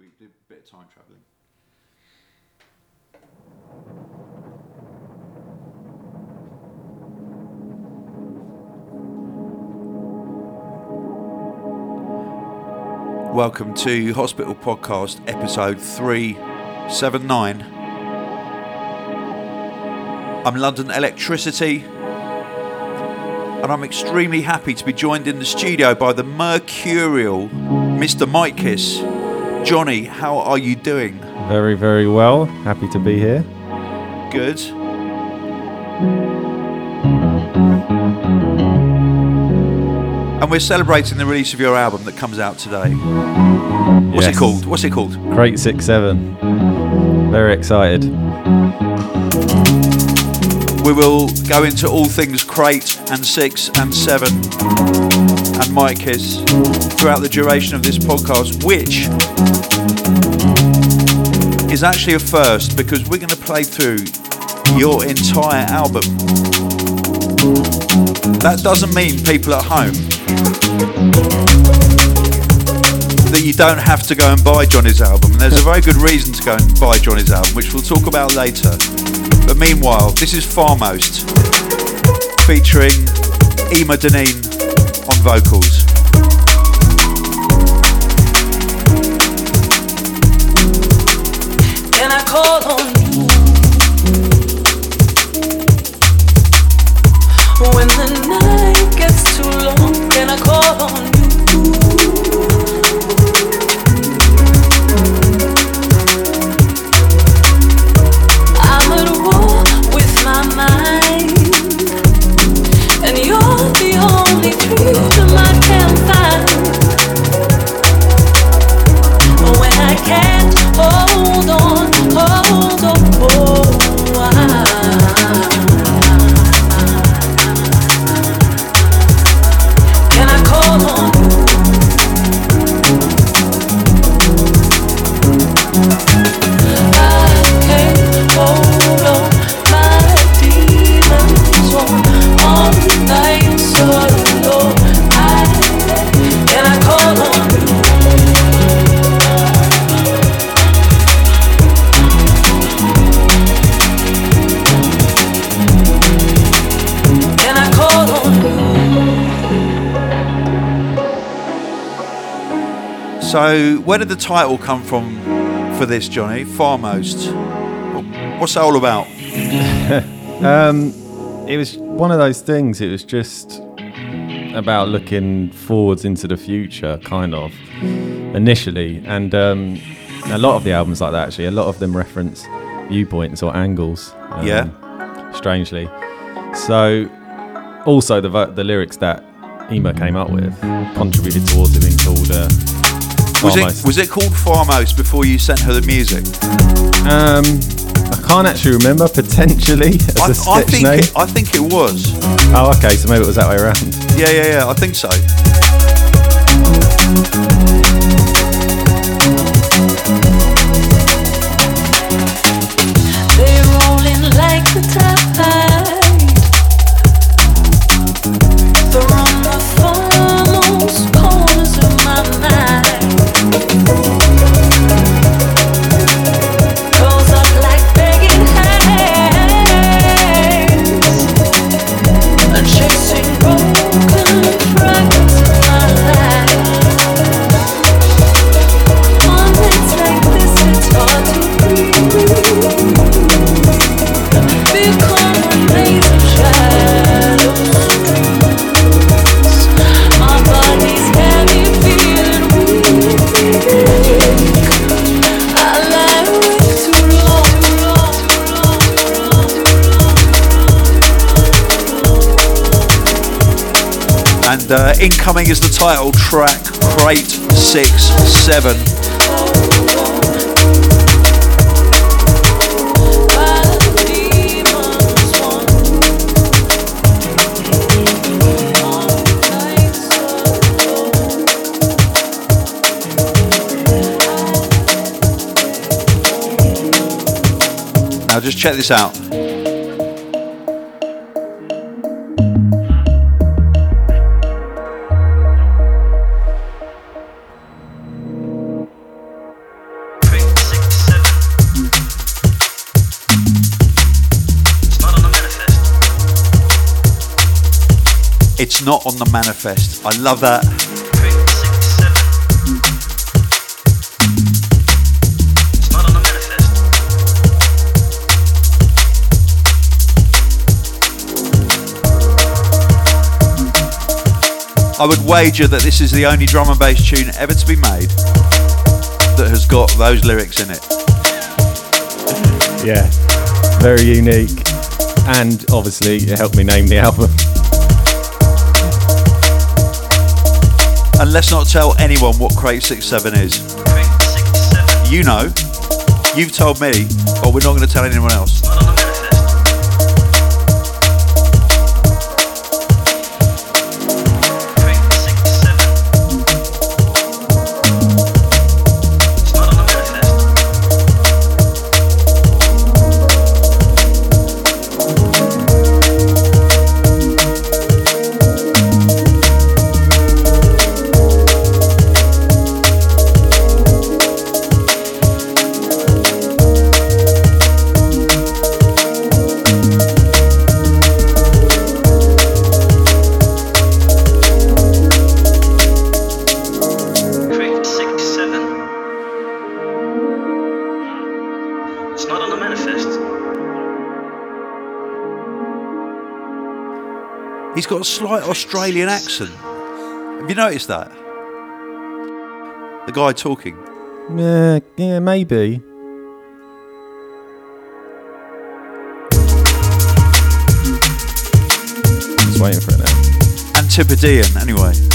We a bit of time travelling. Welcome to Hospital Podcast, episode 379. I'm London Elektricity, and I'm extremely happy to be joined in the studio by the mercurial Mr. Mitekiss. Johnny, how are you doing? Very, very well. Happy to be here. Good. And we're celebrating the release of your album that comes out today. What's it called? What's it called? Crate Six Seven. Very excited. We will go into all things Crate and Six and Seven and Mitekiss throughout the duration of this podcast, which is actually a first because we're going to play through your entire album. That doesn't mean people at home that you don't have to go and buy Johnny's album. And there's a very good reason to go and buy Johnny's album, which we'll talk about later. But meanwhile, this is Farmost featuring Ema Deneen on vocals. Where did the title come from for this, Johnny? Farmost. What's that all about? Um, it was one of those things. It was just about looking forwards into the future, kind of initially, and um, a lot of the albums like that. Actually, a lot of them reference viewpoints or angles. Um, Yeah. Strangely, so also the the lyrics that Ema came up with contributed towards it being called. Uh, Was it was it called Farmost before you sent her the music? Um, I can't actually remember. Potentially as a I, I sketch think name. it, I think it was. Oh, okay. So maybe it was that way around. Yeah, yeah, yeah. I think so. Incoming is the title track, Crate Six Seven. Now just check this out. Not on the manifest. I love that. I would wager that this is the only drum and bass tune ever to be made that has got those lyrics in it. Yeah, very unique, and obviously it helped me name the album. And let's not tell anyone what Crate 67 is. Crate 67. You know, you've told me, but we're not going to tell anyone else. Got a slight Australian accent. Have you noticed that? The guy talking. Yeah, yeah, maybe. Just waiting for it now. Antipodean, anyway.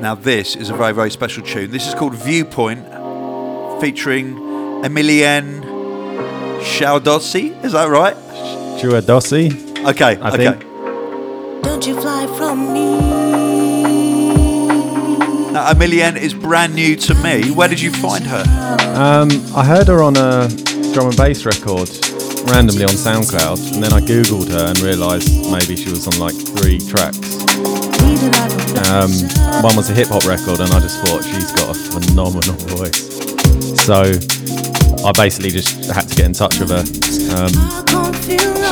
Now, this is a very, very special tune. This is called Viewpoint, featuring Emilienne Chaudossi. Is that right? Chua Dossi, Okay, I okay. think. Don't you fly from me. Now, Emilienne is brand new to me. Where did you find her? Um, I heard her on a drum and bass record randomly on SoundCloud, and then I googled her and realised maybe she was on like three tracks. Um, one was a hip hop record, and I just thought she's got a phenomenal voice. So I basically just had to get in touch with her. Um,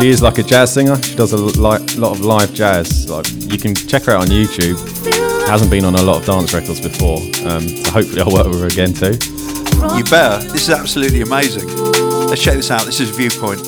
she is like a jazz singer. She does a li- lot of live jazz. Like you can check her out on YouTube. Hasn't been on a lot of dance records before, um, so hopefully I'll work with her again too. You better. This is absolutely amazing. Let's check this out. This is Viewpoint.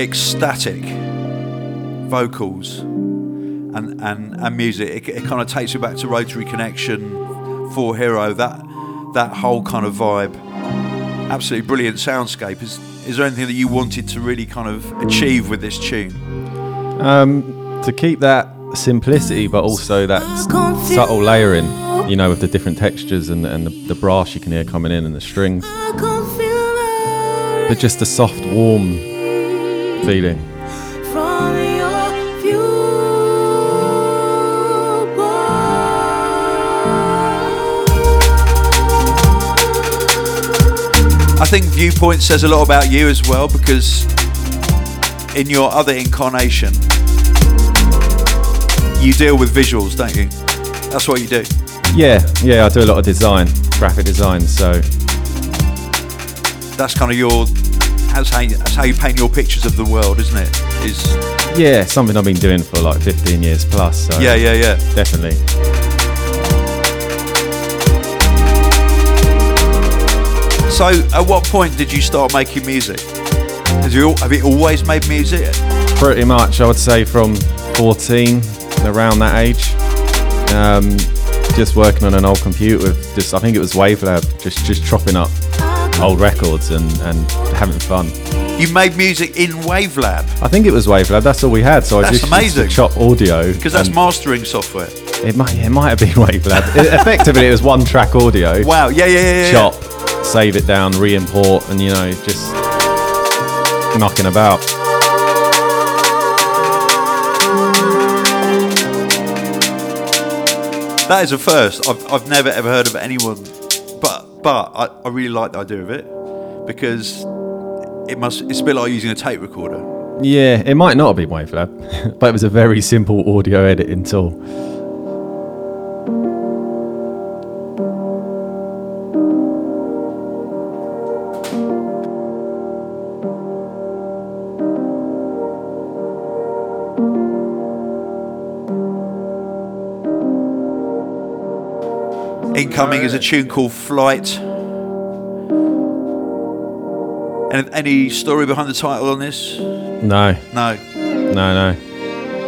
Ecstatic vocals and and, and music. It, it kind of takes you back to Rotary Connection, 4hero, that that whole kind of vibe. Absolutely brilliant soundscape. Is is there anything that you wanted to really kind of achieve with this tune? Um, to keep that simplicity, but also that subtle layering, you know, with the different textures and, and the, the brass you can hear coming in and the strings, but just a soft, warm feeling. From your. I think Viewpoint says a lot about you as well because in your other incarnation, you deal with visuals, don't you? That's what you do. Yeah, yeah, I do a lot of design, graphic design, so That's kind of your. That's how, you, that's how you paint your pictures of the world, isn't it? Is yeah, something I've been doing for like 15 years plus. So yeah, yeah, yeah. definitely. So, at what point did you start making music? Have you, have you always made music? Pretty much, I would say from 14, around that age. Um, just working on an old computer with just, I think it was Wavelab, just just chopping up old records and, and having fun. You made music in Wavelab I think it was Wavelab. That's all we had. So I just amazing. used to chop audio because that's mastering software. it might it might have been Wavelab. It- effectively, it was one track audio. Wow. Yeah, yeah, yeah. yeah. Chop, save it down, re-import, and you know just knocking about. That is a first. I've, I've never ever heard of anyone, but but I, I really like the idea of it because it must. It's a bit like using a tape recorder. Yeah, it might not have been Wavelab, but it was a very simple audio editing tool. Incoming is a tune called Flight. And any story behind the title on this? No, No. no, no.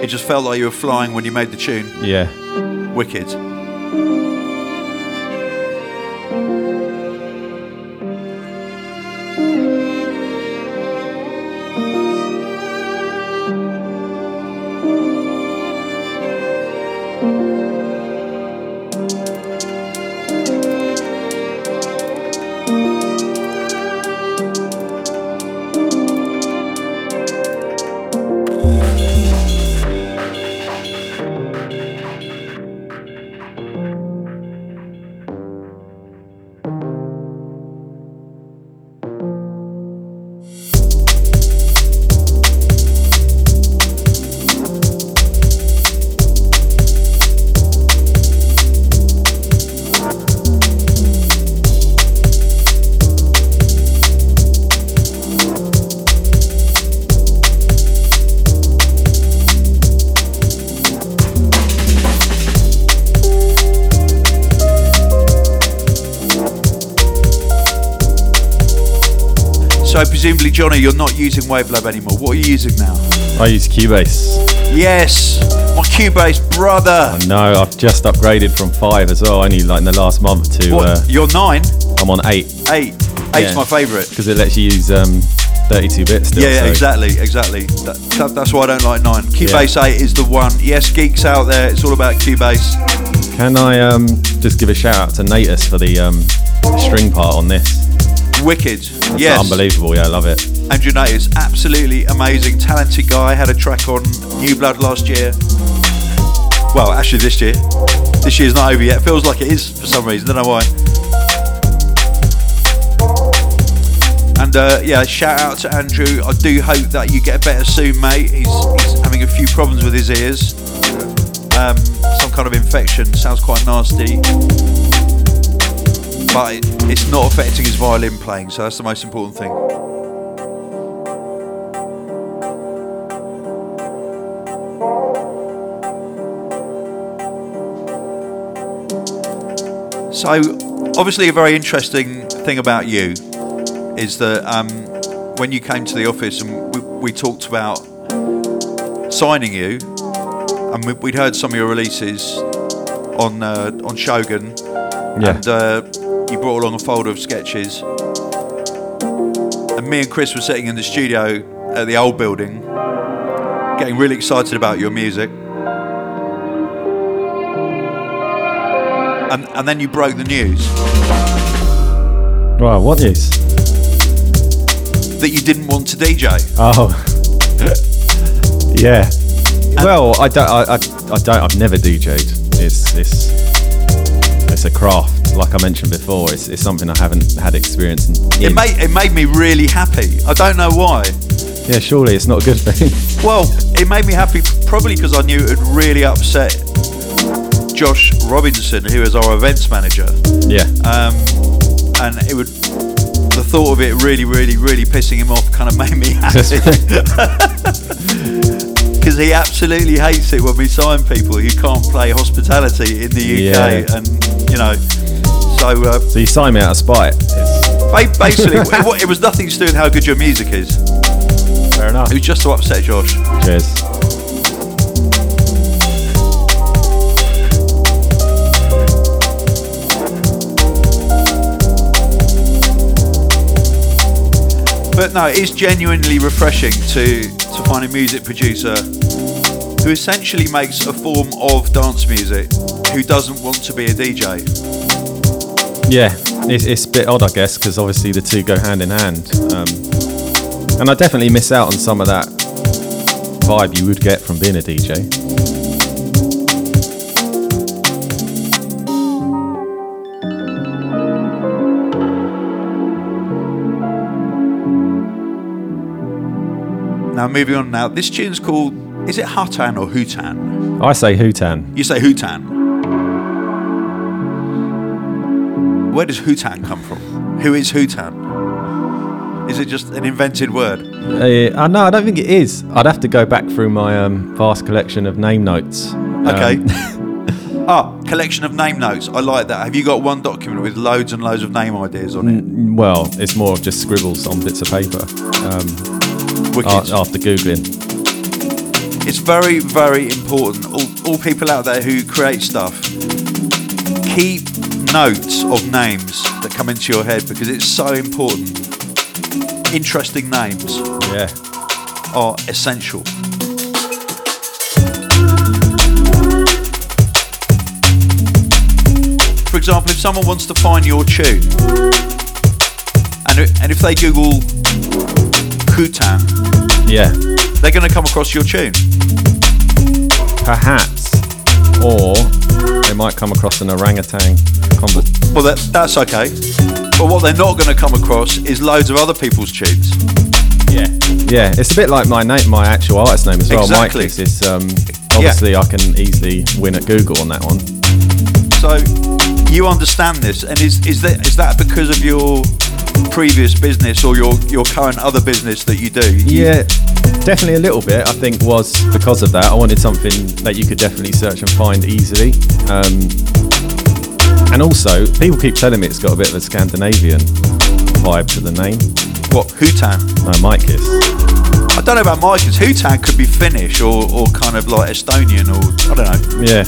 It just felt like you were flying when you made the tune. Yeah, Wicked. Presumably, Johnny, you're not using Wavelab anymore. What are you using now? I use Cubase. Yes, my Cubase brother. No, I've just upgraded from five as well. Only like in the last month to What? uh, You're nine, I'm on eight eight. Eight's Yeah. my favourite. because it lets you use um, 32 bits still. Yeah, yeah, so- exactly, exactly. That, that- that's why I don't like nine. Cubase 8 is the one. Yes, geeks out there, it's all about Cubase. Can I um, just give a shout out to Natus for the um, string part on this? Wicked. It's yes. unbelievable. Yeah, I love it. Andrew Nate is absolutely amazing, talented guy. Had a track on New Blood last year. Well, actually, this year. This year's not over yet. Feels like it is for some reason. Don't know why. And uh, yeah, shout out to Andrew. I do hope that you get better soon, mate. He's, he's having a few problems with his ears. Um, some kind of infection. Sounds quite nasty. But it, it's not affecting his violin playing, so that's the most important thing. So, obviously, a very interesting thing about you is that um, when you came to the office and we, we talked about signing you, and we, we'd heard some of your releases on uh, on Shogun, Yeah. and uh, you brought along a folder of sketches. And me and Chris were sitting in the studio at the old building, getting really excited about your music. And, and then you broke the news Right, what news? that you didn't want to DJ. Oh, yeah. Well, I don't. I, I, I don't. I've never DJ'd. It's it's it's a craft. Like I mentioned before, it's, it's something I haven't had experience in. It made it made me really happy. I don't know why. yeah, surely it's not a good thing. Well, it made me happy probably because I knew it would really upset Josh Robinson, who is our events manager. yeah. Um, and it would the thought of it really, really, really pissing him off kind of made me happy because he absolutely hates it when we sign people who can't play hospitality in the UK, Yeah. and you know. So uh, so you sign me out of spite. Basically, it, it was nothing to do with how good your music is. fair enough. It was just to upset Josh. Cheers. But no, it's genuinely refreshing to to find a music producer who essentially makes a form of dance music who doesn't want to be a DJ. Yeah, it's, it's a bit odd, I guess, because obviously the two go hand in hand. Um, and I definitely miss out on some of that vibe you would get from being a DJ. Now moving on now, this tune's called is it Hutan or Hutan? I say Hutan. You say Hutan. Where does Hutan come from? Who is Hutan? Is it just an invented word? Uh, no, I don't think it is. I'd have to go back through my um, vast collection of name notes. Um, Okay. ah, collection of name notes. I like that. Have you got one document with loads and loads of name ideas on it? n- well, it's more of just scribbles on bits of paper um, Wicked. after Googling. It's very, very important. All, all people out there who create stuff, keep notes of names that come into your head because it's so important. Interesting names Yeah. are essential. For example, if someone wants to find your tune, and, and if they Google Hutan, Yeah. they're going to come across your tune. Perhaps. Or they might come across an orangutan conver- Well, that, that's okay. But what they're not going to come across is loads of other people's tunes. Yeah. Yeah, it's a bit like my name, my actual artist name as well. Exactly. Mike It's um, obviously I can easily win at Google on that one. So you understand this, and is is that is that because of your previous business or your your current other business that you do? Yeah, definitely a little bit. I think was because of that. I wanted something that you could definitely search and find easily. Um, and also, people keep telling me it's got a bit of a Scandinavian vibe to the name. What Hutan? No, Mitekiss. I don't know about Mike. 'cause Hutan could be Finnish or, or kind of like Estonian or I don't know. Yeah,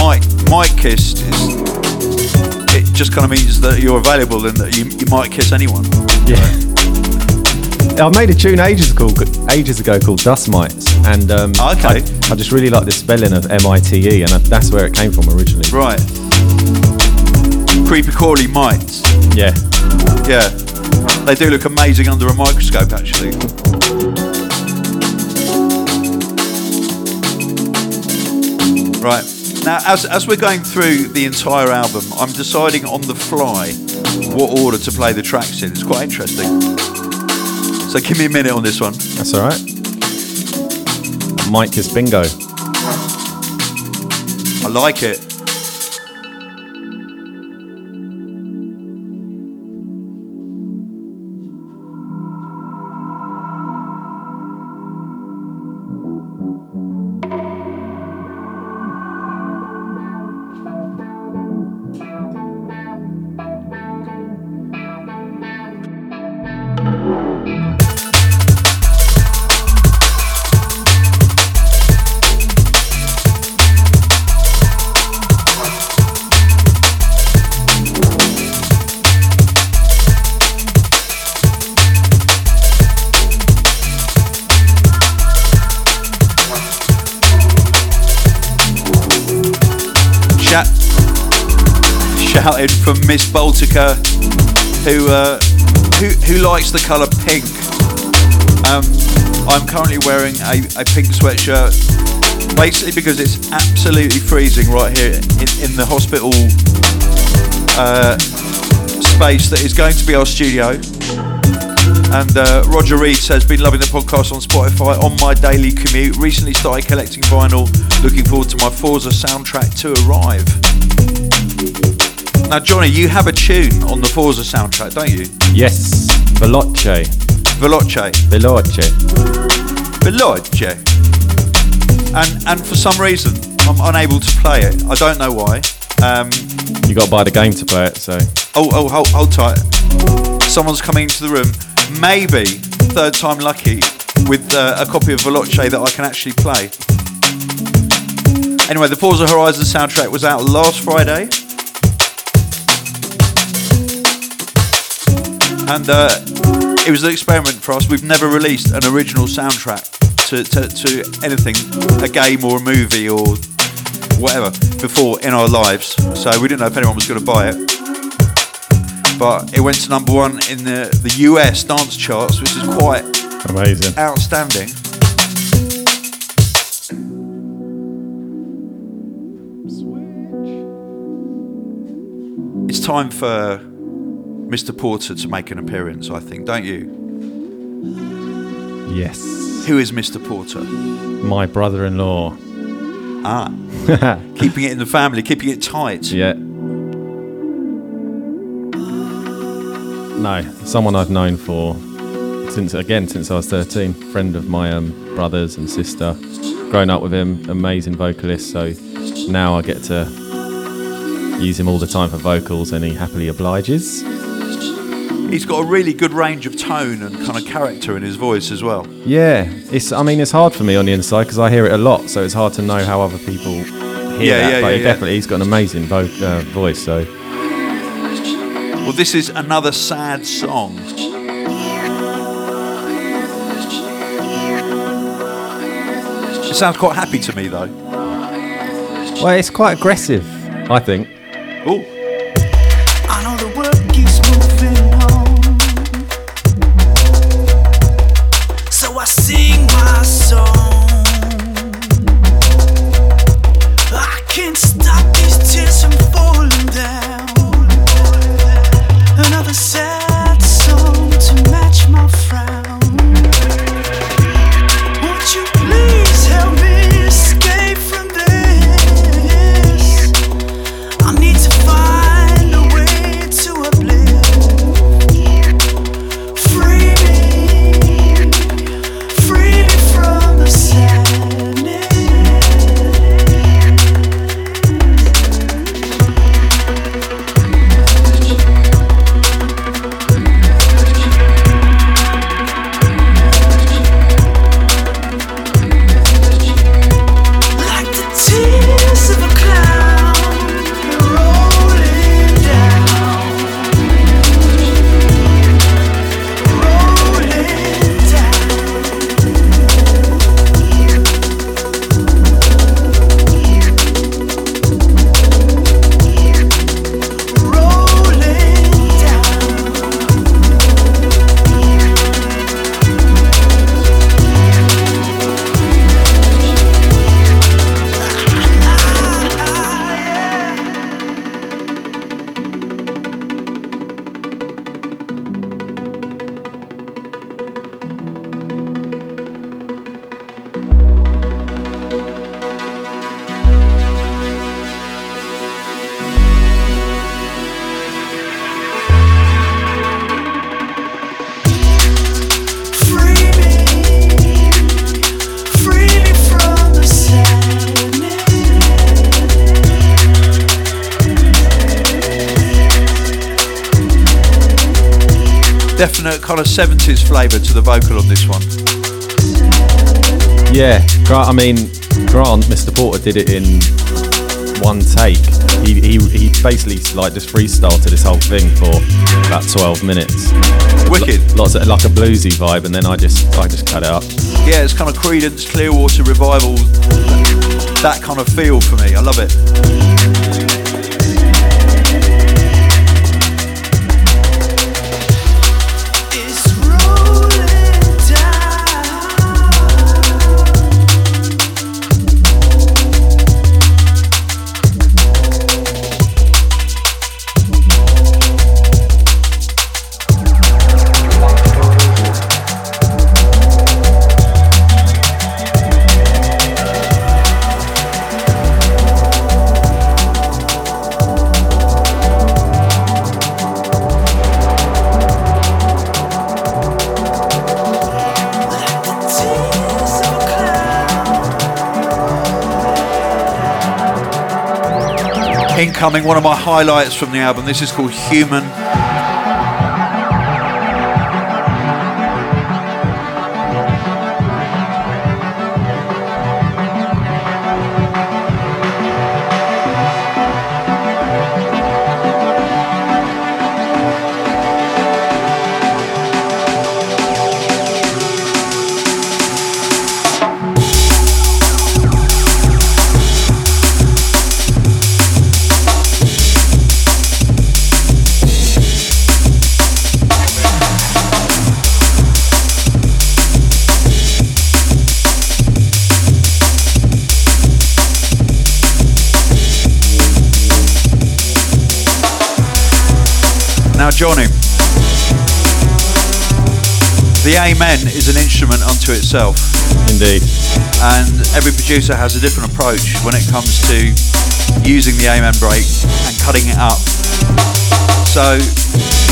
Mike Mike is it just kind of means that you're available and that you, you might kiss anyone. yeah. I made a tune ages ago, ages ago called Dust Mites, and um, Okay. I, I just really like the spelling of M-I-T-E, and I, that's where it came from originally. Right. Creepy crawly mites. Yeah, Yeah. They do look amazing under a microscope actually. Right. Now as as we're going through the entire album, I'm deciding on the fly what order to play the tracks in. It's quite interesting. So give me a minute on this one. that's all right. Mike is Bingo. I like it. The colour pink. Um, I'm currently wearing a, a pink sweatshirt, basically because it's absolutely freezing right here in, in the hospital uh, space that is going to be our studio. And uh, Roger Reed says, been loving the podcast on Spotify on my daily commute. Recently started collecting vinyl. Looking forward to my Forza soundtrack to arrive. Now, Johnny, you have a tune on the Forza soundtrack, don't you? Yes, Veloce. Veloce. Veloce. Veloce. And and for some reason, I'm unable to play it. I don't know why. Um, You got to buy the game to play it, so. oh, oh, hold, hold tight. Someone's coming into the room. Maybe third time lucky with uh, a copy of Veloce that I can actually play. Anyway, the Forza Horizon soundtrack was out last Friday. And uh, it was an experiment for us. We've never released an original soundtrack to, to, to anything, a game or a movie or whatever, before in our lives. So we didn't know if anyone was going to buy it. But it went to number one in the, the US dance charts, which is quite Amazing. outstanding. It's time for Mr. Porter to make an appearance, I think, don't you? Yes. Who is Mr. Porter? My brother in law. Ah, keeping it in the family, keeping it tight. Yeah. No, someone I've known for since again since I was 13. Friend of my um, brothers and sister. Grown up with him, amazing vocalist. So now I get to use him all the time for vocals, and he happily obliges. He's got a really good range of tone and kind of character in his voice as well. Yeah, it's. I mean, it's hard for me on the inside because I hear it a lot, so it's hard to know how other people hear Yeah, that. yeah, but yeah, he definitely, he's got an amazing vo- uh, voice. So Well, this is another sad song. It sounds quite happy to me though. well, it's quite aggressive. I think. Oh, of 70s flavour to the vocal on this one. Yeah. I mean, Grant, Mr. Porter did it in one take. He, he, he basically like just freestyled to this whole thing for about 12 minutes. Wicked. Lots of like a bluesy vibe, and then I just I just cut it up. Yeah, it's kind of Creedence, Clearwater Revival, that kind of feel for me. I love it. Incoming, one of my highlights from the album. This is called Human. The Amen is an instrument unto itself, Indeed. and every producer has a different approach when it comes to using the Amen break and cutting it up. So,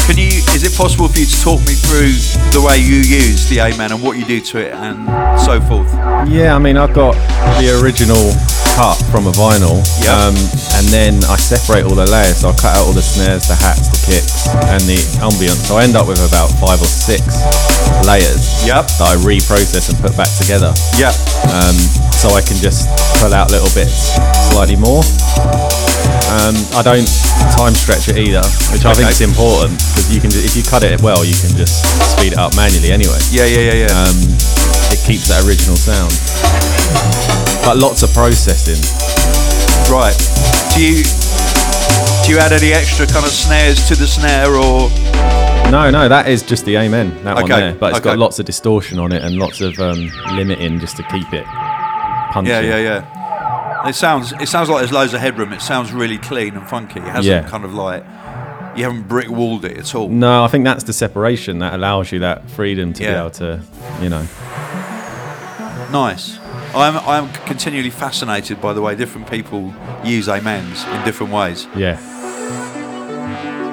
can you? Is it possible for you to talk me through the way you use the Amen and what you do to it and so forth? Yeah, I mean, I've got the original cut from a vinyl, Yep. um, and then I separate all the layers. So I cut out all the snares, the hats, the kicks, and the ambience. So I end up with about five or six layers Yep. that I reprocess and put back together. Yep. um, so I can just pull out little bits slightly more. Um, I don't time stretch it either, which I think is important because you can if you cut it well, you can just speed it up manually anyway. Yeah, yeah, yeah, yeah. Um, it keeps that original sound, but lots of processing. right. Do you do you add any extra kind of snares to the snare or? No, no, that is just the amen. That one Okay, there, but it's okay. got lots of distortion on it and lots of um, limiting just to keep it punching. Yeah, yeah, yeah. It sounds it sounds like there's loads of headroom. It sounds really clean and funky. It hasn't Yeah. kind of like you haven't brick walled it at all. No, I think that's the separation that allows you that freedom to be able to, you know. Nice. I'm I'm continually fascinated by the way different people use amens in different ways. Yeah.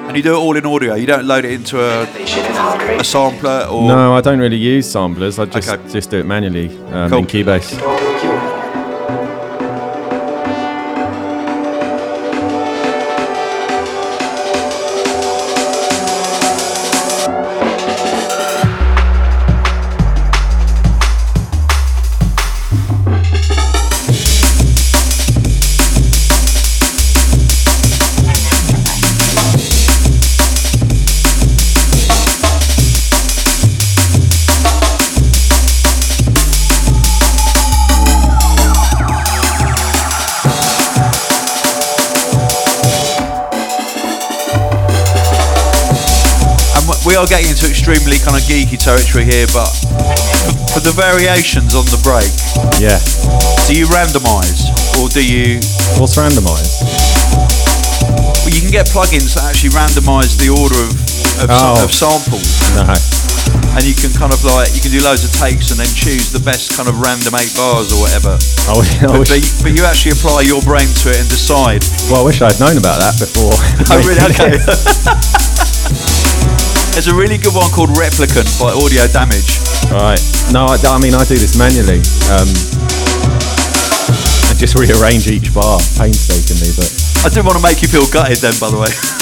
And you do it all in audio. You don't load it into a, a sampler or No, I don't really use samplers. I just Okay. just do it manually um, Cool. in Cubase. Getting into extremely kind of geeky territory here, but for, for the variations on the break, Yeah. do you randomize or do you? What's randomized? Well, you can get plugins that actually randomize the order of of, Oh. of samples, No. and you can kind of like you can do loads of takes and then choose the best kind of random eight bars or whatever. I wish, I But, wish, but, you, but you actually apply your brain to it and decide. well, I wish I'd known about that before. Oh, really? Okay. There's a really good one called Replicant by Audio Damage. right. No, I, I mean I do this manually. Um, and just rearrange each bar painstakingly, but I didn't want to make you feel gutted then, by the way.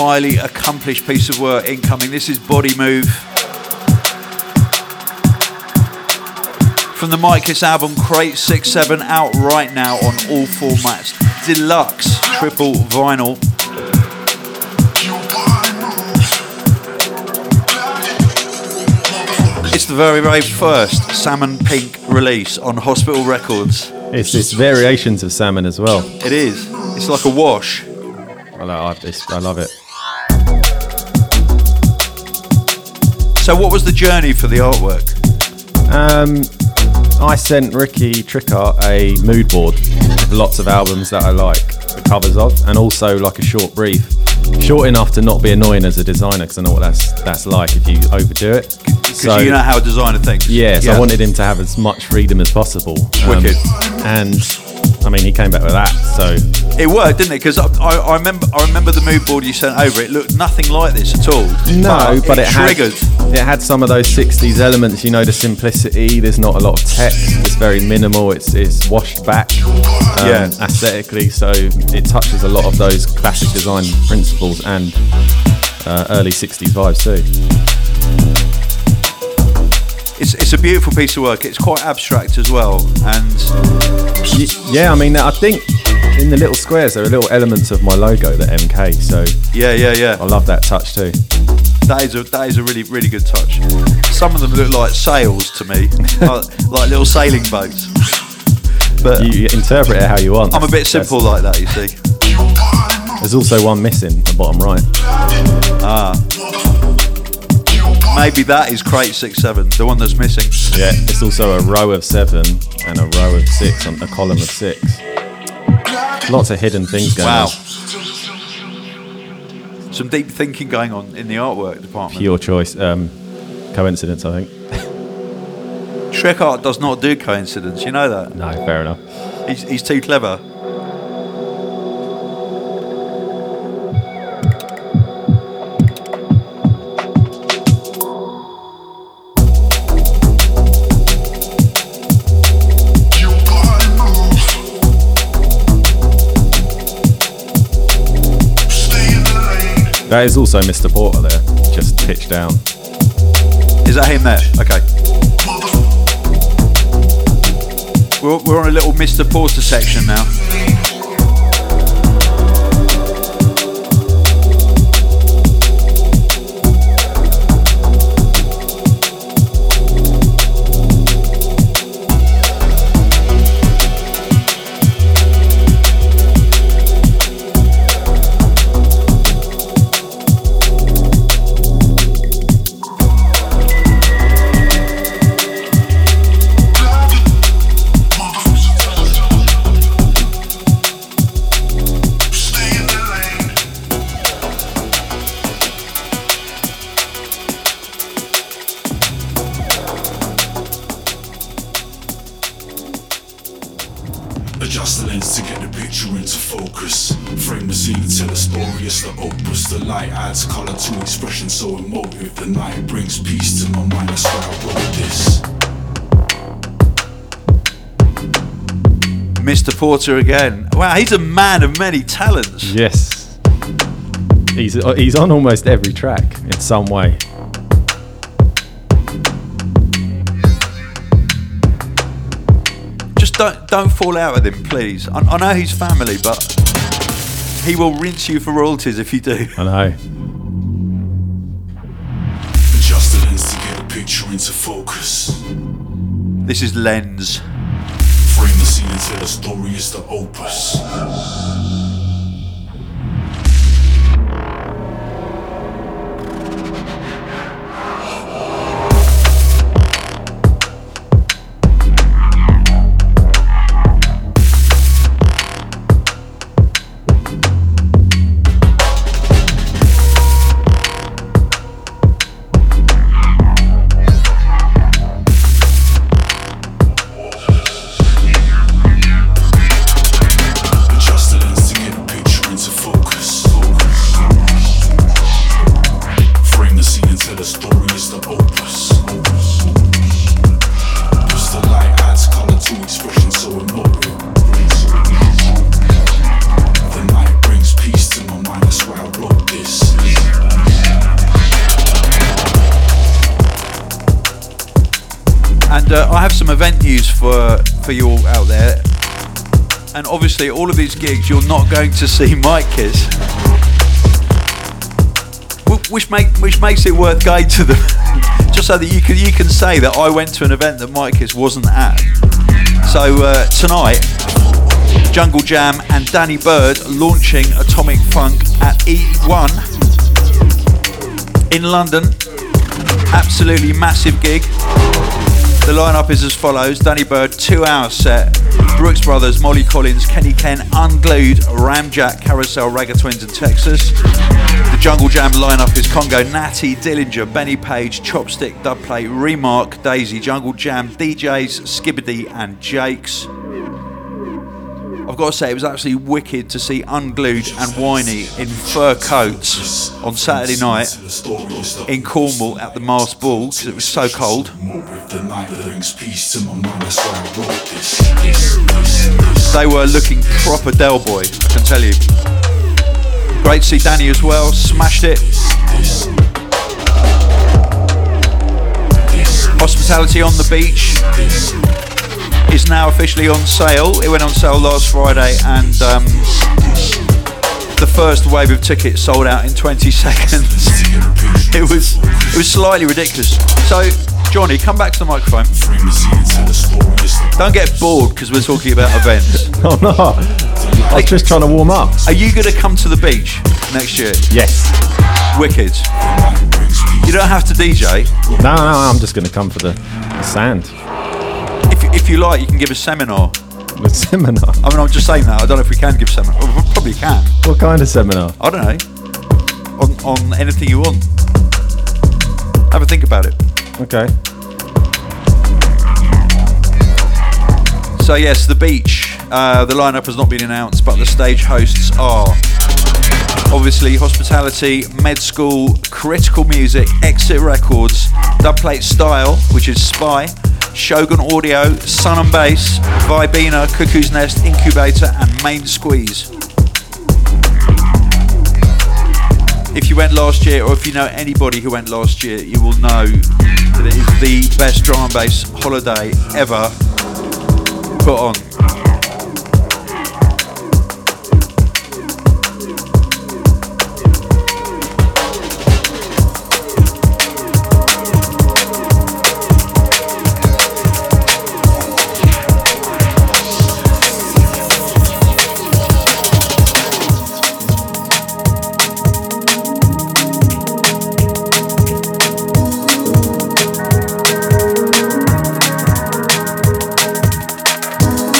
highly accomplished piece of work incoming. This is Body Move. From the Mitekiss album Crate 67 out right now on all formats. Deluxe triple vinyl. It's the very, very first Salmon Pink release on Hospital Records. It's this variations of salmon as well. It is. It's like a wash. I, I, I love it. So, what was the journey for the artwork? Um, I sent Ricky Trickart a mood board with lots of albums that I like, the covers of, and also like a short brief, short enough to not be annoying as a designer because I know what that's that's like if you overdo it. Because you know how a designer thinks. Yes, I wanted him to have as much freedom as possible. Um, Wicked. And I mean, he came back with that. So It worked, didn't it? Because I, I, I remember I remember the mood board you sent over. It looked nothing like this at all. no, but, it, triggered. had it had some of those '60s elements. You know, the simplicity. There's not a lot of text. It's very minimal. It's it's washed back. um, Yeah. aesthetically, so it touches a lot of those classic design principles and uh, early '60s vibes too. It's, it's a beautiful piece of work. It's quite abstract as well, and Yeah, I mean, I think in the little squares there are little elements of my logo, the MK. So yeah, yeah, yeah. I love that touch too. That is a that is a really really good touch. Some of them look like sails to me, like, like little sailing boats. But You interpret it how you want. I'm a bit That's- simple like that, you see. There's also one missing, the bottom right. Ah. Maybe that is crate six seven, the one that's missing. Yeah, it's also a row of seven and a row of six, on a column of six. Lots of hidden things going Wow. on. Some deep thinking going on in the artwork department. Pure choice, um, coincidence, I think. Shrek Art does not do coincidence, you know that. No, fair enough. He's, he's too clever. That is also Mr. Porter there, just pitched down. Is that him there? Okay. We're, we're on a little Mr. Porter section now. Emotive. Brings peace to my mind, that's why I wrote this. Mr. Porter again. Wow, he's a man of many talents. Yes. He's, uh, he's on almost every track in some way. Just don't don't fall out with him, please. I, I know he's family, but he will rinse you for royalties if you do. I know. Into focus. This is Lens. Frame the scene and tell a story, it's the opus. Obviously, all of these gigs, you're not going to see Mitekiss, which make which makes it worth going to them, just so that you can you can say that I went to an event that Mitekiss wasn't at. So uh, tonight, Jungle Jam and Danny Bird launching Atomic Funk at E1 in London. Absolutely massive gig. The lineup is as follows Danny Bird, two hour set. Brookes Brothers, Mollie Collins, Kenny Ken, Unglued, Ramjack, Carousel, Ragga Twins, and Texas. The Jungle Jam lineup is Congo, Natty, Dillinja, Benny Page, Chopstick, Dubplate, Remarc, Daisy, Jungle Jam, DJs, Skibadee, and Jakes. I've got to say, it was actually wicked to see Unglued and Whiney in fur coats on Saturday night in Cornwall at the Mars Ball because it was so cold. They were looking proper Del Boy, I can tell you. Great to see Danny as well, smashed it. Hospitality on the beach is now officially on sale. It went on sale last Friday and um, the first wave of tickets sold out in 20 seconds. it was it was slightly ridiculous. So Johnny, come back to the microphone. Don't get bored because we're talking about events. Oh no! I was just trying to warm up. Are you going to come to the beach next year? Yes. Wicked. You don't have to DJ. No, no, I'm just going to come for the, the sand. If, you like, you can give a seminar. A seminar. I mean, I'm just saying that. I don't know if we can give seminar. We probably can. What kind of seminar? I don't know. On, on anything you want. Have a think about it. Okay. So yes, the beach. Uh, the lineup has not been announced, but the stage hosts are obviously Hospitality, Med School, Critical Music, Exit Records, Dubplate Style, which is Spy, Shogun Audio, Sun and Bass, Vibina, Cuckoo's Nest, Incubator, and Main Squeeze. If you went last year, or if you know anybody who went last year, you will know that it is the best drum and bass holiday ever put on.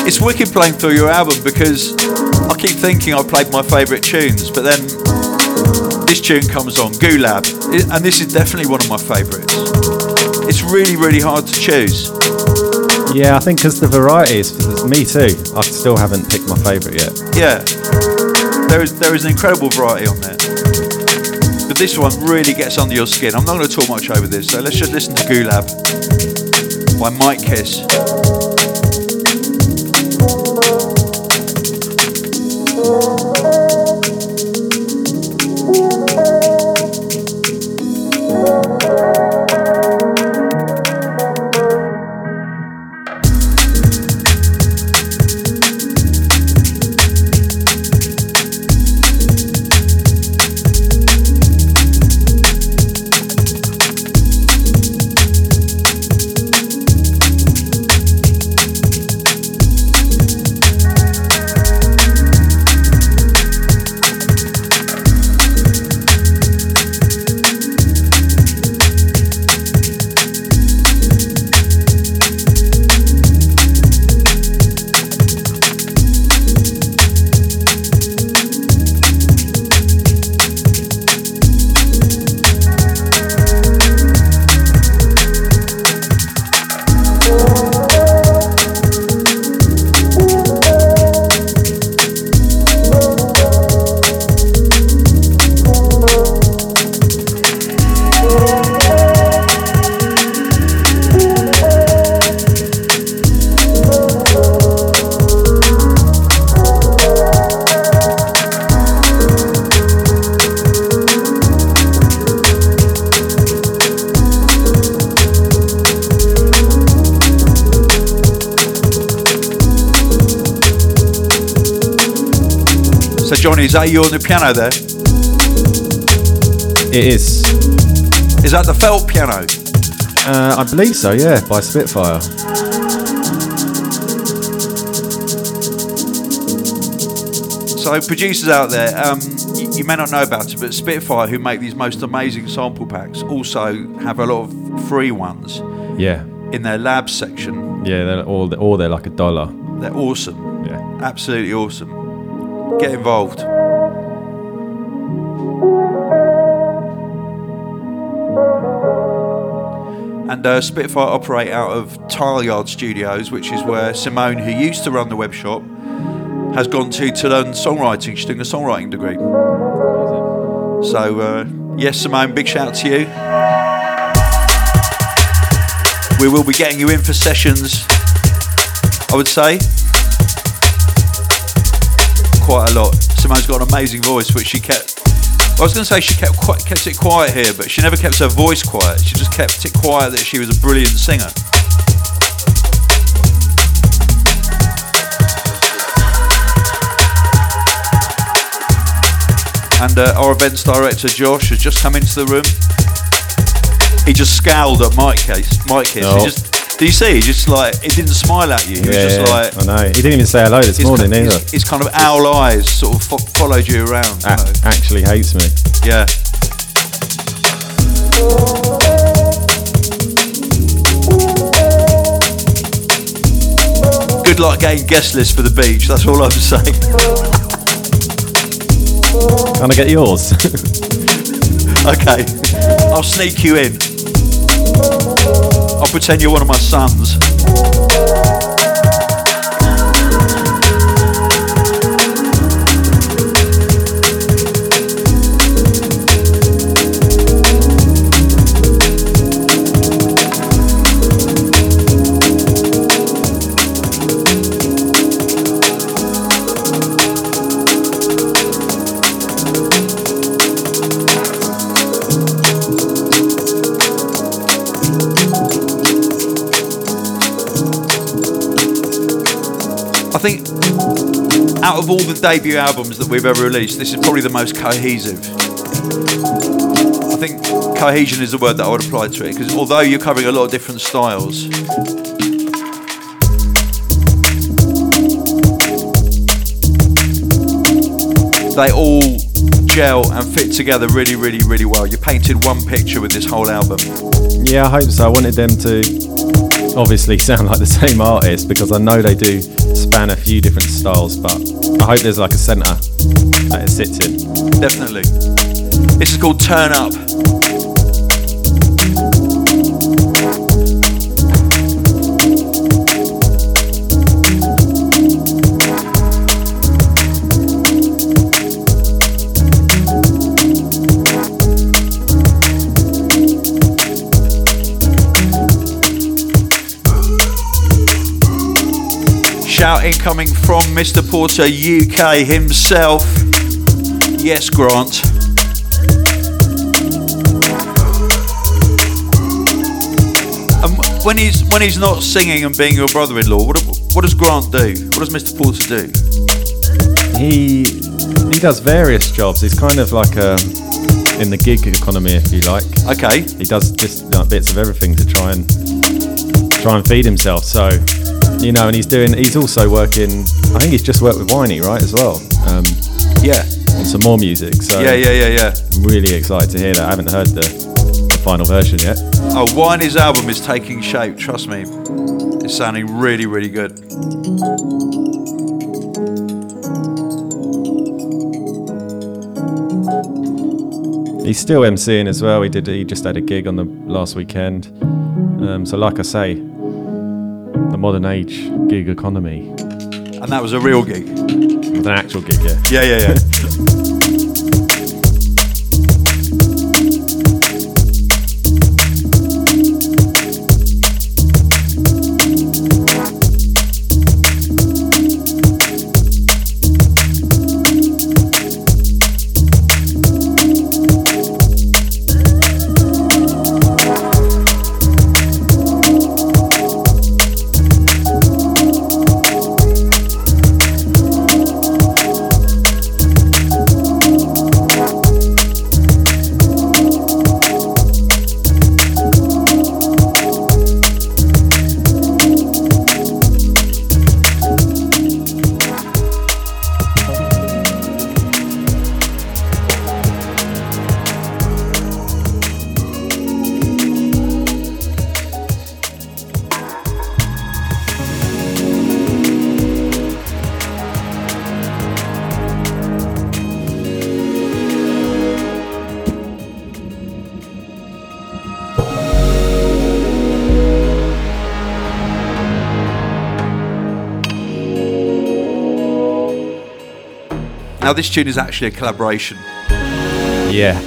It's wicked playing through your album because I keep thinking I played my favourite tunes, but then this tune comes on, Gulab, and this is definitely one of my favourites. It's really, really hard to choose. Yeah, I think because the variety is me too. I still haven't picked my favourite yet. Yeah, there is there is an incredible variety on there, but this one really gets under your skin. I'm not going to talk much over this, so let's just listen to Gulab by Mitekiss. So, Johnny, is that you on the piano there? It is. Is that the felt piano? Uh, I believe so, yeah, by Spitfire. So, producers out there, um, you, may not know about it, but Spitfire, who make these most amazing sample packs, also have a lot of free ones. Yeah. In their lab section. Yeah, they're all, all they're like a dollar. They're awesome. Yeah. Absolutely awesome. Get involved. And uh, Spitfire operate out of Tileyard Studios, which is where Simone, who used to run the web shop, has gone to to learn songwriting. She's doing a songwriting degree. So, uh, yes, Simone, big shout out to you. We will be getting you in for sessions, I would say. Quite a lot. Simone's got an amazing voice, which she kept. I was going to say she kept quite, kept it quiet here, but she never kept her voice quiet. She just kept it quiet that she was a brilliant singer. And uh, our events director Josh has just come into the room. He just scowled at Mike Case. Mitekiss. No. He just, did you see? He just like he didn't smile at you. He was yeah, just yeah, like I know. He didn't even say hello this his, morning his- either. his kind of owl eyes sort of fo- followed you around. you know. actually hates me. Yeah. Good luck getting guest list for the beach. That's all I'm saying. Can I get yours? Okay. I'll sneak you in. I'll pretend you're one of my sons. I think out of all the debut albums that we've ever released, this is probably the most cohesive. I think cohesion is the word that I would apply to it because although you're covering a lot of different styles, they all gel and fit together really, really, really well. You painted one picture with this whole album. yeah, I hope so. I wanted them to obviously sound like the same artist because I know they do span a few different styles, but I hope there's like a centre that it sits in. Definitely. This is called Turn Up. Incoming from Mr. Porter UK himself. Yes, Grant. And when he's when he's not singing and being your brother-in-law, what what does Grant do? What does Mr. Porter do? He he does various jobs. He's kind of like a in the gig economy, if you like. Okay, He does just like, bits of everything to try and try and feed himself. So you know, and he's doing. He's also working. I think he's just worked with Whiney, right, as well, um, yeah, on some more music. So yeah, yeah, yeah, yeah. I'm really excited to hear that. I haven't heard the, the final version yet. Oh, Whiney's album is taking shape. Trust me, it's sounding really, really good. He's still MCing as well. He did. He just had a gig on the last weekend. Um, so, like I say, the modern age gig economy, And that was a real gig. an actual gig, yeah. Yeah, yeah, yeah. Now, this tune is actually a collaboration Yeah.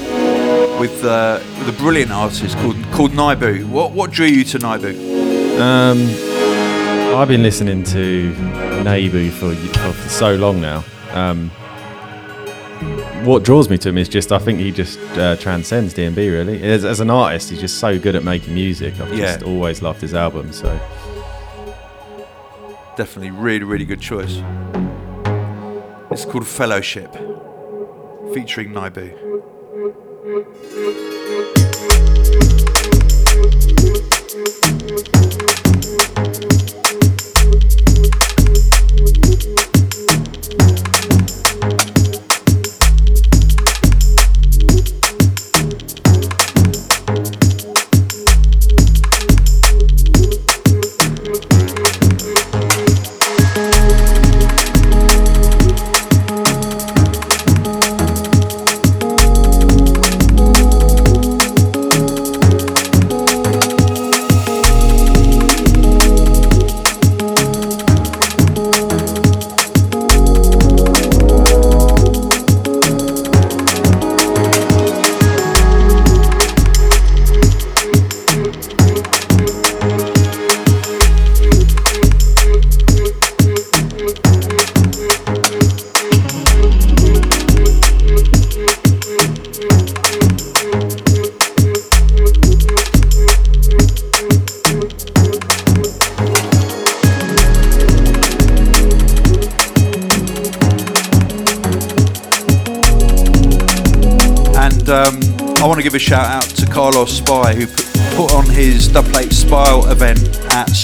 with, uh, with a brilliant artist called called Naibu. What what drew you to Naibu? Um, I've been listening to Naibu for, for so long now. Um, what draws me to him is just I think he just uh, transcends DnB really. As, as an artist, he's just so good at making music. I've Yeah. just always loved his albums. So Definitely, really really good choice. It's called Fellowship, featuring Naibu.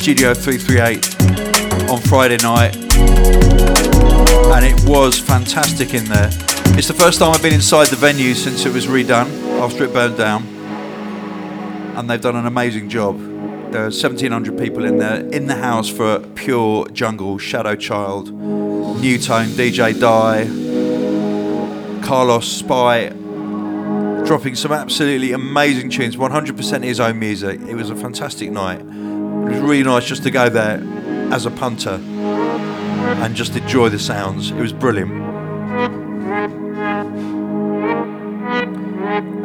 Studio 338 on Friday night. And it was fantastic in there. It's the first time I've been inside the venue since it was redone after it burned down. And they've done an amazing job. There are 1,700 people in there in the house for pure jungle, Shadow Child, Nu:Tone, DJ Die, Carlos Spy, dropping some absolutely amazing tunes, 100% his own music. It was a fantastic night. It was really nice just to go there as a punter and just enjoy the sounds. It was brilliant.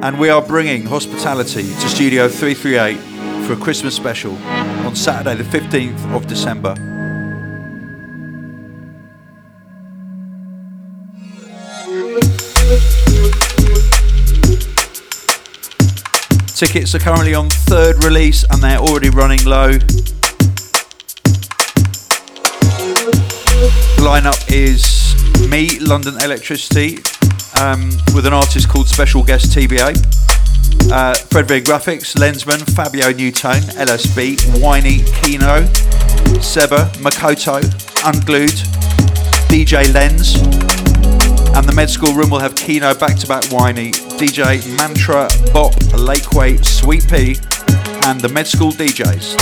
And we are bringing hospitality to Studio 338 for a Christmas special on Saturday, the 15th of December. Tickets are currently on third release and they're already running low. The lineup is me, London Elektricity, um, with an artist called Special Guest TBA. Uh, Fred V Grafix, Lensman, Fabio Nu:Tone, LSB, Whiney, Kino, Seba, Makoto, Unglued, DJ Lens, and the Med School room will have Kino, Back to Back Whiney, DJ Mantra, Bop, Lakeway, Sweet Pea, and the Med School DJs.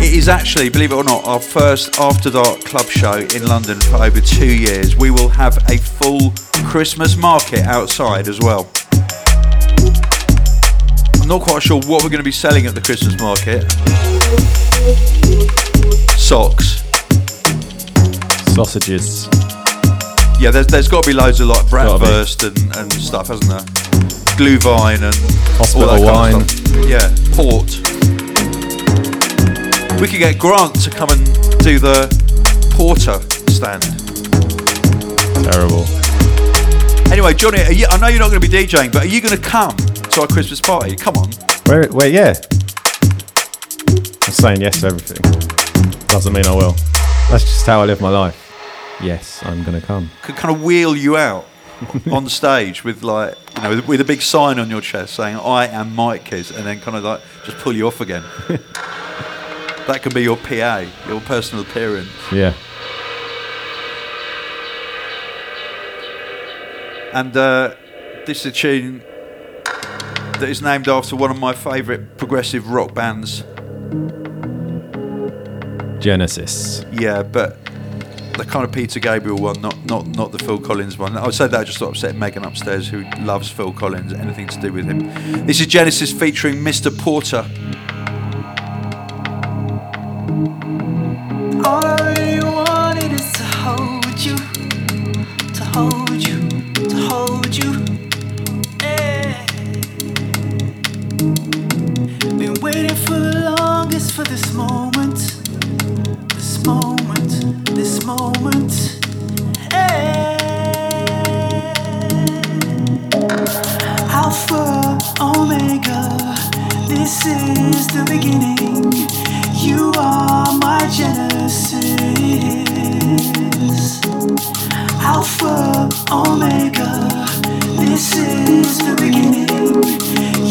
It is actually, believe it or not, our first After Dark club show in London for over two years. We will have a full Christmas market outside as well. I'm not quite sure what we're going to be selling at the Christmas market. Socks. Sausages. Yeah, there's, there's got to be loads of like bratwurst and, and stuff, hasn't there? Glühwein and Hospital all that kind wine. of stuff. Yeah, port. We could get Grant to come and do the porter stand. Terrible. Anyway, Johnny, are you, I know you're not going to be DJing, but are you going to come to our Christmas party? Come on. Where? Where? Yeah. I'm saying yes to everything. Doesn't mean I will. That's just how I live my life. Yes, I'm gonna come. Could kind of wheel you out on stage with like, you know, with, with a big sign on your chest saying "I am Mitekiss," and then kind of like just pull you off again. that could be your PA, your personal appearance. Yeah. And uh, this is a tune that is named after one of my favourite progressive rock bands. Genesis. Yeah, but the kind of Peter Gabriel one, not not not the Phil Collins one. I would say that just to upset Megan upstairs, who loves Phil Collins, anything to do with him. This is Genesis featuring Mr. Porter. For the longest for this moment, this moment this moment. Hey. Alpha, Omega, this is the beginning. You are my genesis. Alpha, Omega, this is the beginning.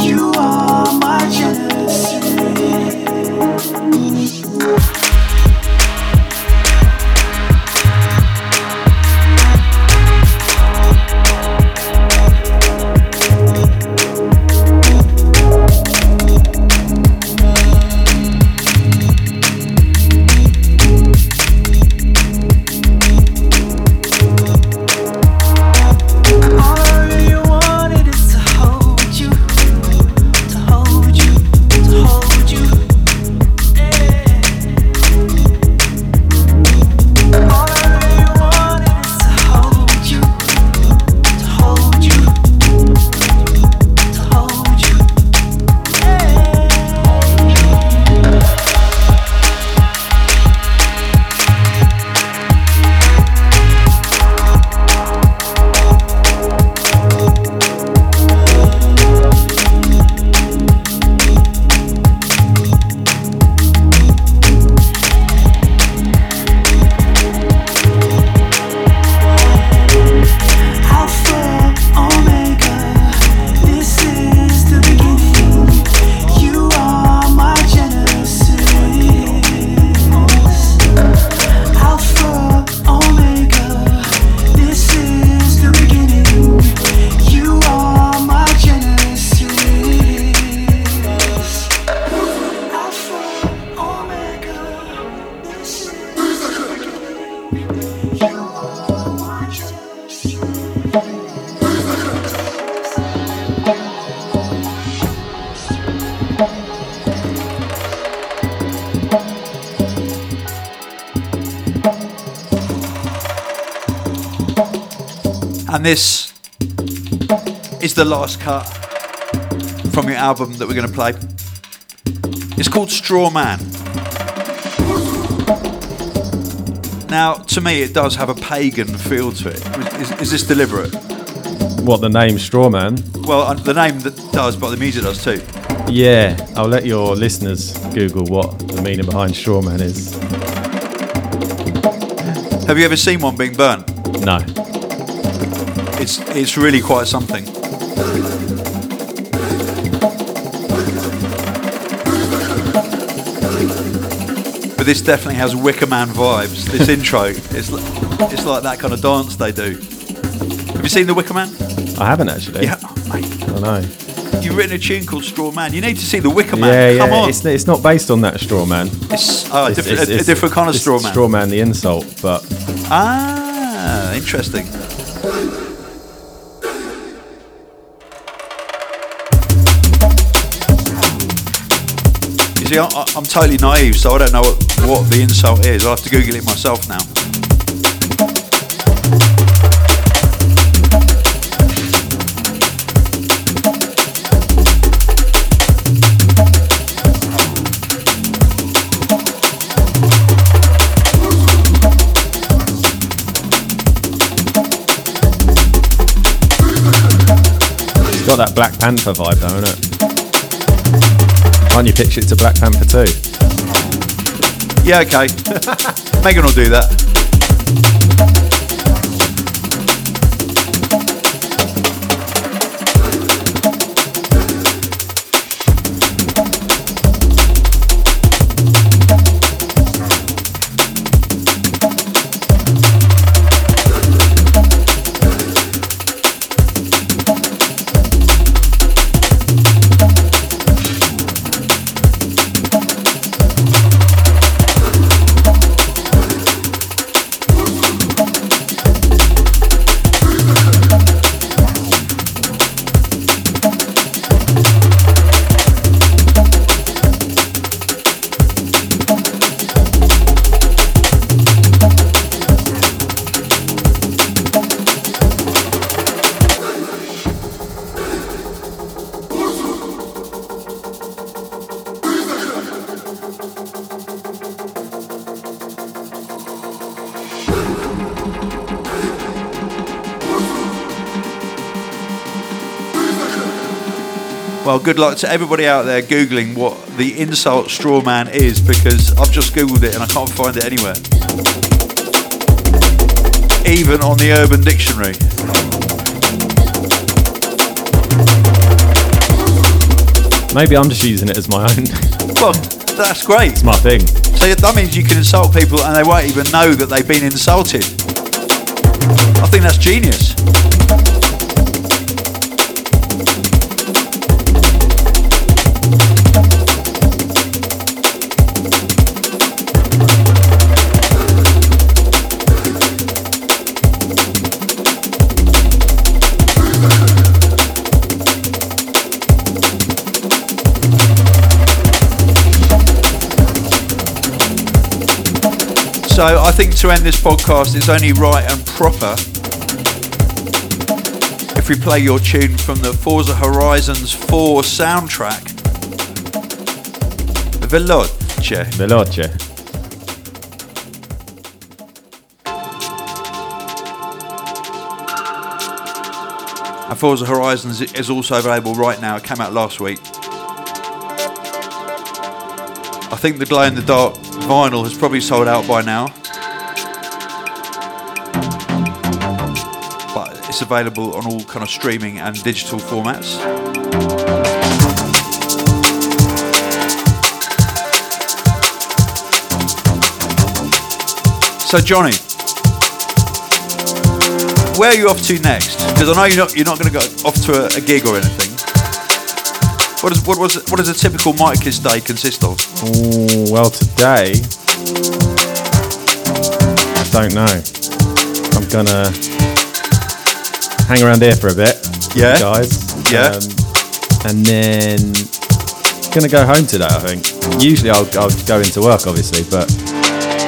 You are my genesis. The last cut from your album that we're going to play. It's called Straw Man. Now, to me, it does have a pagan feel to it. Is, is this deliberate? What the name Straw Man? Well, uh, the name that does, but the music does too. Yeah, I'll let your listeners Google what the meaning behind Straw Man is. Have you ever seen one being burnt? No. It's it's really quite something. But this definitely has Wicker Man vibes. This intro, it's li- it's like that kind of dance they do. Have you seen the Wicker Man? I haven't actually. Yeah, oh, mate. I know. You've written a tune called Straw Man. You need to see the Wicker Man. Yeah, Come yeah. on. It's, it's not based on that Strawman. It's, oh, a, It's- different, it's- a- a different kind of it's Straw Man. Strawman the insult, but Ah, interesting. See, I, I'm totally naive, so I don't know what, what the insult is. I'll have to Google it myself now. got that Black Panther vibe, though, isn't it? Can't you pitch it to Black Panther too? Yeah, okay. Megan will do that. Good luck to everybody out there Googling what the insult straw man is because I've just Googled it and I can't find it anywhere. Even on the Urban Dictionary. Maybe I'm just using it as my own. Well, That's great. It's my thing. So that means you can insult people and they won't even know that they've been insulted. I think that's genius. So I think to end this podcast, it's only right and proper if we play your tune from the Forza Horizons 4 soundtrack. Veloce. Veloce. And Forza Horizons is also available right now. It came out last week. I think the glow in the dark vinyl has probably sold out by now. But it's available on all kind of streaming and digital formats. So Johnny, where are you off to next? Because I know you're not you're not going to go off to a, a gig or anything. What does what was what does a typical Mitekiss day consist of? Ooh, well, today, I don't know. I'm gonna hang around here for a bit, with Yeah. you guys. Yeah. Um, and then gonna go home today. I think. Usually, I'll, I'll go into work, obviously, but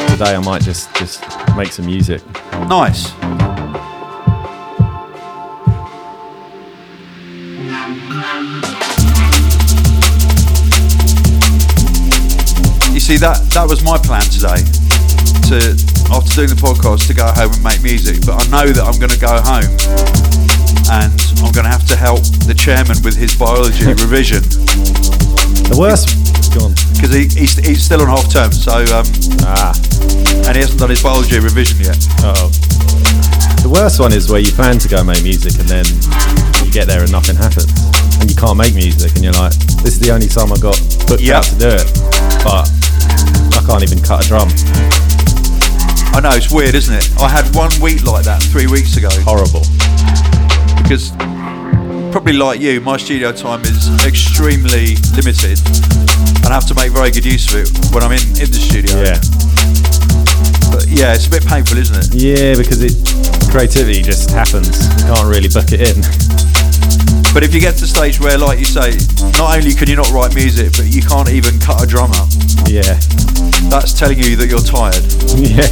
today I might just just make some music. Nice. See that that was my plan today. To after doing the podcast to go home and make music, but I know that I'm going to go home and I'm going to have to help the chairman with his biology revision The worst. Because he, he's, he's still on half term, so um, Ah. and he hasn't done his biology revision yet. Oh. The worst one is where you plan to go make music and then you get there and nothing happens. And you can't make music and you're like, this is the only time I got booked Yep. out to do it. But can't even cut a drum. I know it's weird, isn't it? I had one week like that three weeks ago Horrible. because probably like you, my studio time is extremely limited, and I have to make very good use of it when I'm in in the studio. Yeah. But yeah, it's a bit painful, isn't it? Yeah, because it creativity just happens. You can't really book it in. But if you get to the stage where, like you say, not only can you not write music, but you can't even cut a drum up, Yeah. that's telling you that you're tired. Yeah.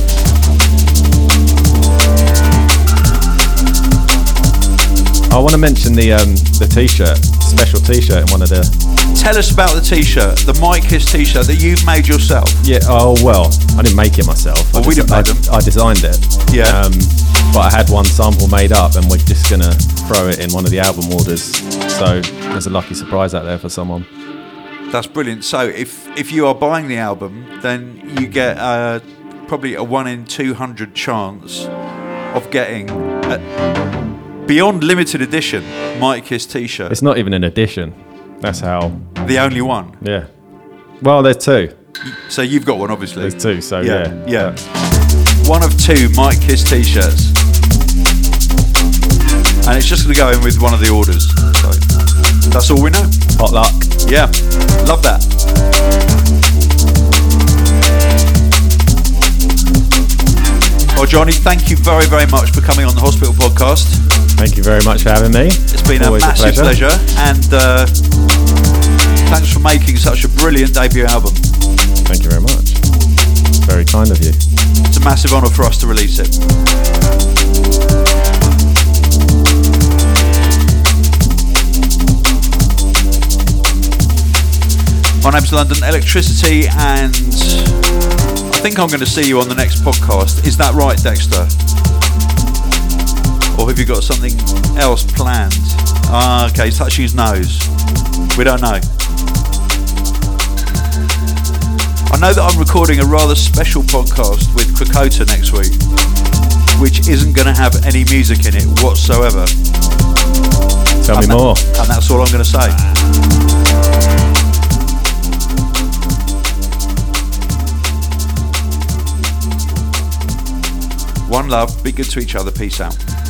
I want to mention the um, the t-shirt, special t-shirt in one of the. Tell us about the t-shirt, the Mitekiss t-shirt that you've made yourself. Yeah. Oh well, I didn't make it myself. Well, I we didn't make I, them. I designed it. Yeah. Um, but I had one sample made up, and we're just gonna throw it in one of the album orders. So there's a lucky surprise out there for someone. That's brilliant. So if if you are buying the album, then you get uh, probably a one in two hundred chance of getting a beyond limited edition Mitekiss T-shirt, It's not even an edition. That's how. the only one. Yeah. Well, there's two. So you've got one, obviously. There's two. So Yeah, yeah. One of two Mitekiss T-shirts, and it's just going to go in with one of the orders. So that's all we know. Hot luck. Yeah, love that. Well, Johnny, thank you very, very much for coming on the Hospital Podcast. Thank you very much for having me. It's been Always a massive pleasure. and uh, thanks for making such a brilliant debut album. Thank you very much. Very kind of you. It's a massive honour for us to release it. My name's London Elektricity, and think I'm going to see you on the next podcast. Is that right, Dexter? Or have you got something else planned? Ah, okay, his nose. We don't know. I know that I'm recording a rather special podcast with Krakota next week, which isn't going to have any music in it whatsoever. Tell me that- more. And that's all I'm going to say. One love, be good to each other, peace out.